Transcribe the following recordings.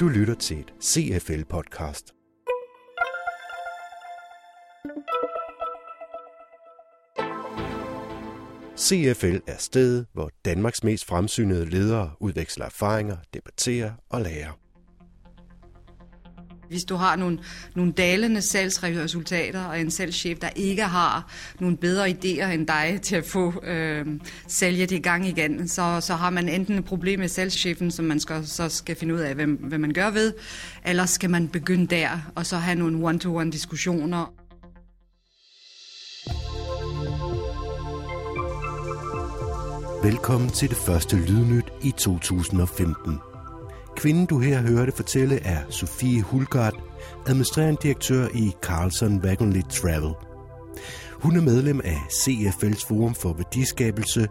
Du lytter til et CFL-podcast. CFL er stedet, hvor Danmarks mest fremsynede ledere udveksler erfaringer, debatterer og lærer. Hvis du har nogle, nogle dalende salgsresultater og en salgschef, der ikke har nogle bedre idéer end dig til at få øh, sælge det i gang igen, så, så har man enten et problem med salgschefen, som man skal, så skal finde ud af, hvem, hvad man gør ved, eller skal man begynde der og så have nogle one-to-one diskussioner. Velkommen til det første Lydnyt i 2015. Kvinden, du her hørte fortælle, er Sofie Hulgaard, administrerende direktør i Carlson Wagonlit Travel. Hun er medlem af CFL's Forum for Værdiskabelse,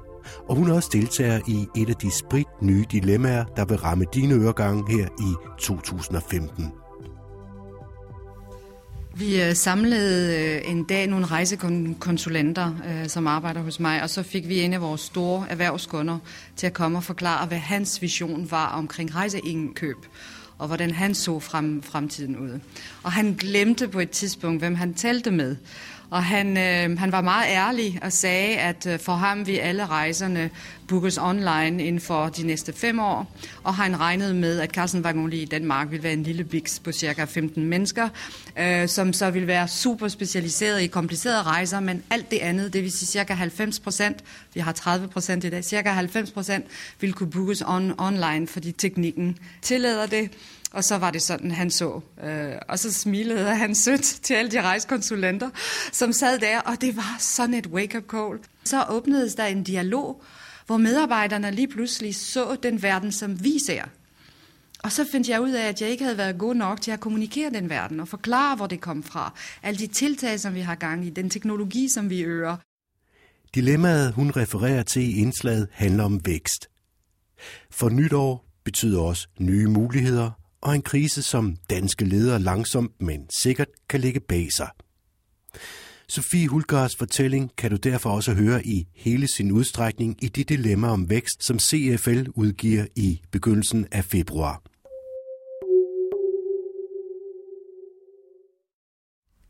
og hun er også deltager i et af de sprit nye dilemmaer, der vil ramme dine øregange her i 2015. Vi øh, samlede øh, en dag nogle rejsekonsulenter, øh, som arbejder hos mig, og så fik vi en af vores store erhvervskunder til at komme og forklare, hvad hans vision var omkring rejseindkøb og hvordan han så frem, fremtiden ud. Og han glemte på et tidspunkt, hvem han talte med. Og han, øh, han var meget ærlig og sagde, at øh, for ham vil alle rejserne bookes online inden for de næste fem år. Og han regnede med, at Carlsen Wagonli i Danmark vil være en lille biks på cirka 15 mennesker, øh, som så vil være super specialiseret i komplicerede rejser, men alt det andet, det vil sige cirka 90 procent, vi har 30 procent i dag, cirka 90 procent vil kunne bookes on, online, fordi teknikken tillader det. Og så var det sådan, han så. Øh, og så smilede han sødt til alle de rejsekonsulenter, som sad der, og det var sådan et wake-up call. Så åbnedes der en dialog, hvor medarbejderne lige pludselig så den verden, som vi ser. Og så fandt jeg ud af, at jeg ikke havde været god nok til at kommunikere den verden og forklare, hvor det kom fra. Alle de tiltag, som vi har gang i, den teknologi, som vi øger. Dilemmaet, hun refererer til i indslaget, handler om vækst. For nytår betyder også nye muligheder og en krise, som danske ledere langsomt, men sikkert kan lægge bag sig. Sofie Hulgaards fortælling kan du derfor også høre i hele sin udstrækning i det dilemma om vækst, som CFL udgiver i begyndelsen af februar.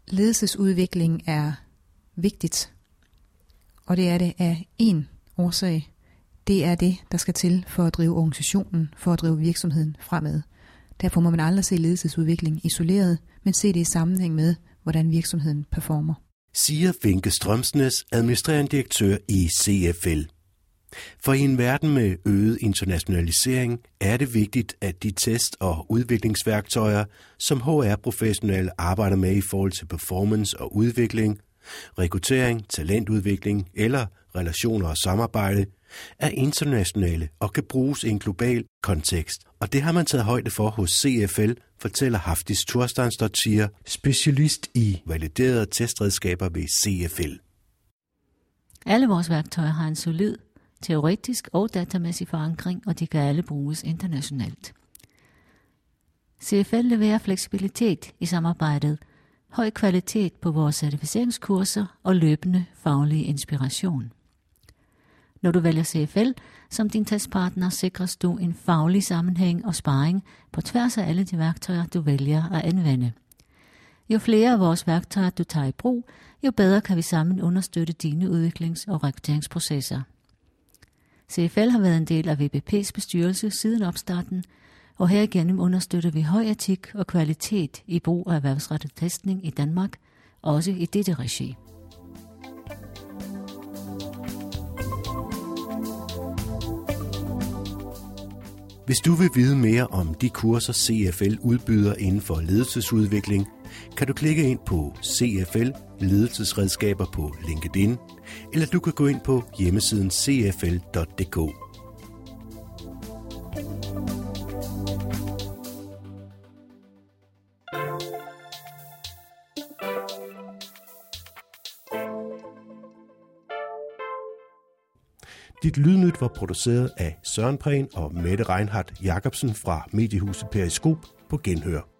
Ledelsesudvikling er vigtigt, og det er det af én årsag. Det er det, der skal til for at drive organisationen, for at drive virksomheden fremad. Derfor må man aldrig se ledelsesudvikling isoleret, men se det i sammenhæng med, hvordan virksomheden performer. Siger Finke Strømsnes, administrerende direktør i CFL. For i en verden med øget internationalisering er det vigtigt, at de test- og udviklingsværktøjer, som HR-professionelle arbejder med i forhold til performance og udvikling, rekruttering, talentudvikling eller relationer og samarbejde, er internationale og kan bruges i en global kontekst. Og det har man taget højde for hos CFL, fortæller Haftis Thorsteinsdottir, specialist i validerede testredskaber ved CFL. Alle vores værktøjer har en solid teoretisk og datamæssig forankring, og de kan alle bruges internationalt. CFL leverer fleksibilitet i samarbejdet, høj kvalitet på vores certificeringskurser og løbende faglig inspiration. Når du vælger CFL som din testpartner, sikres du en faglig sammenhæng og sparring på tværs af alle de værktøjer, du vælger at anvende. Jo flere af vores værktøjer, du tager i brug, jo bedre kan vi sammen understøtte dine udviklings- og rekrutteringsprocesser. CFL har været en del af VBP's bestyrelse siden opstarten, og herigennem understøtter vi høj etik og kvalitet i brug af erhvervsrettet testning i Danmark, også i dette regi. Hvis du vil vide mere om de kurser, CFL udbyder inden for ledelsesudvikling, kan du klikke ind på CFL Ledelsesredskaber på LinkedIn, eller du kan gå ind på hjemmesiden cfl.dk. Dit lydnyt var produceret af Søren Prehn og Mette Reinhardt Jacobsen fra Mediehuset Periskop på Genhør.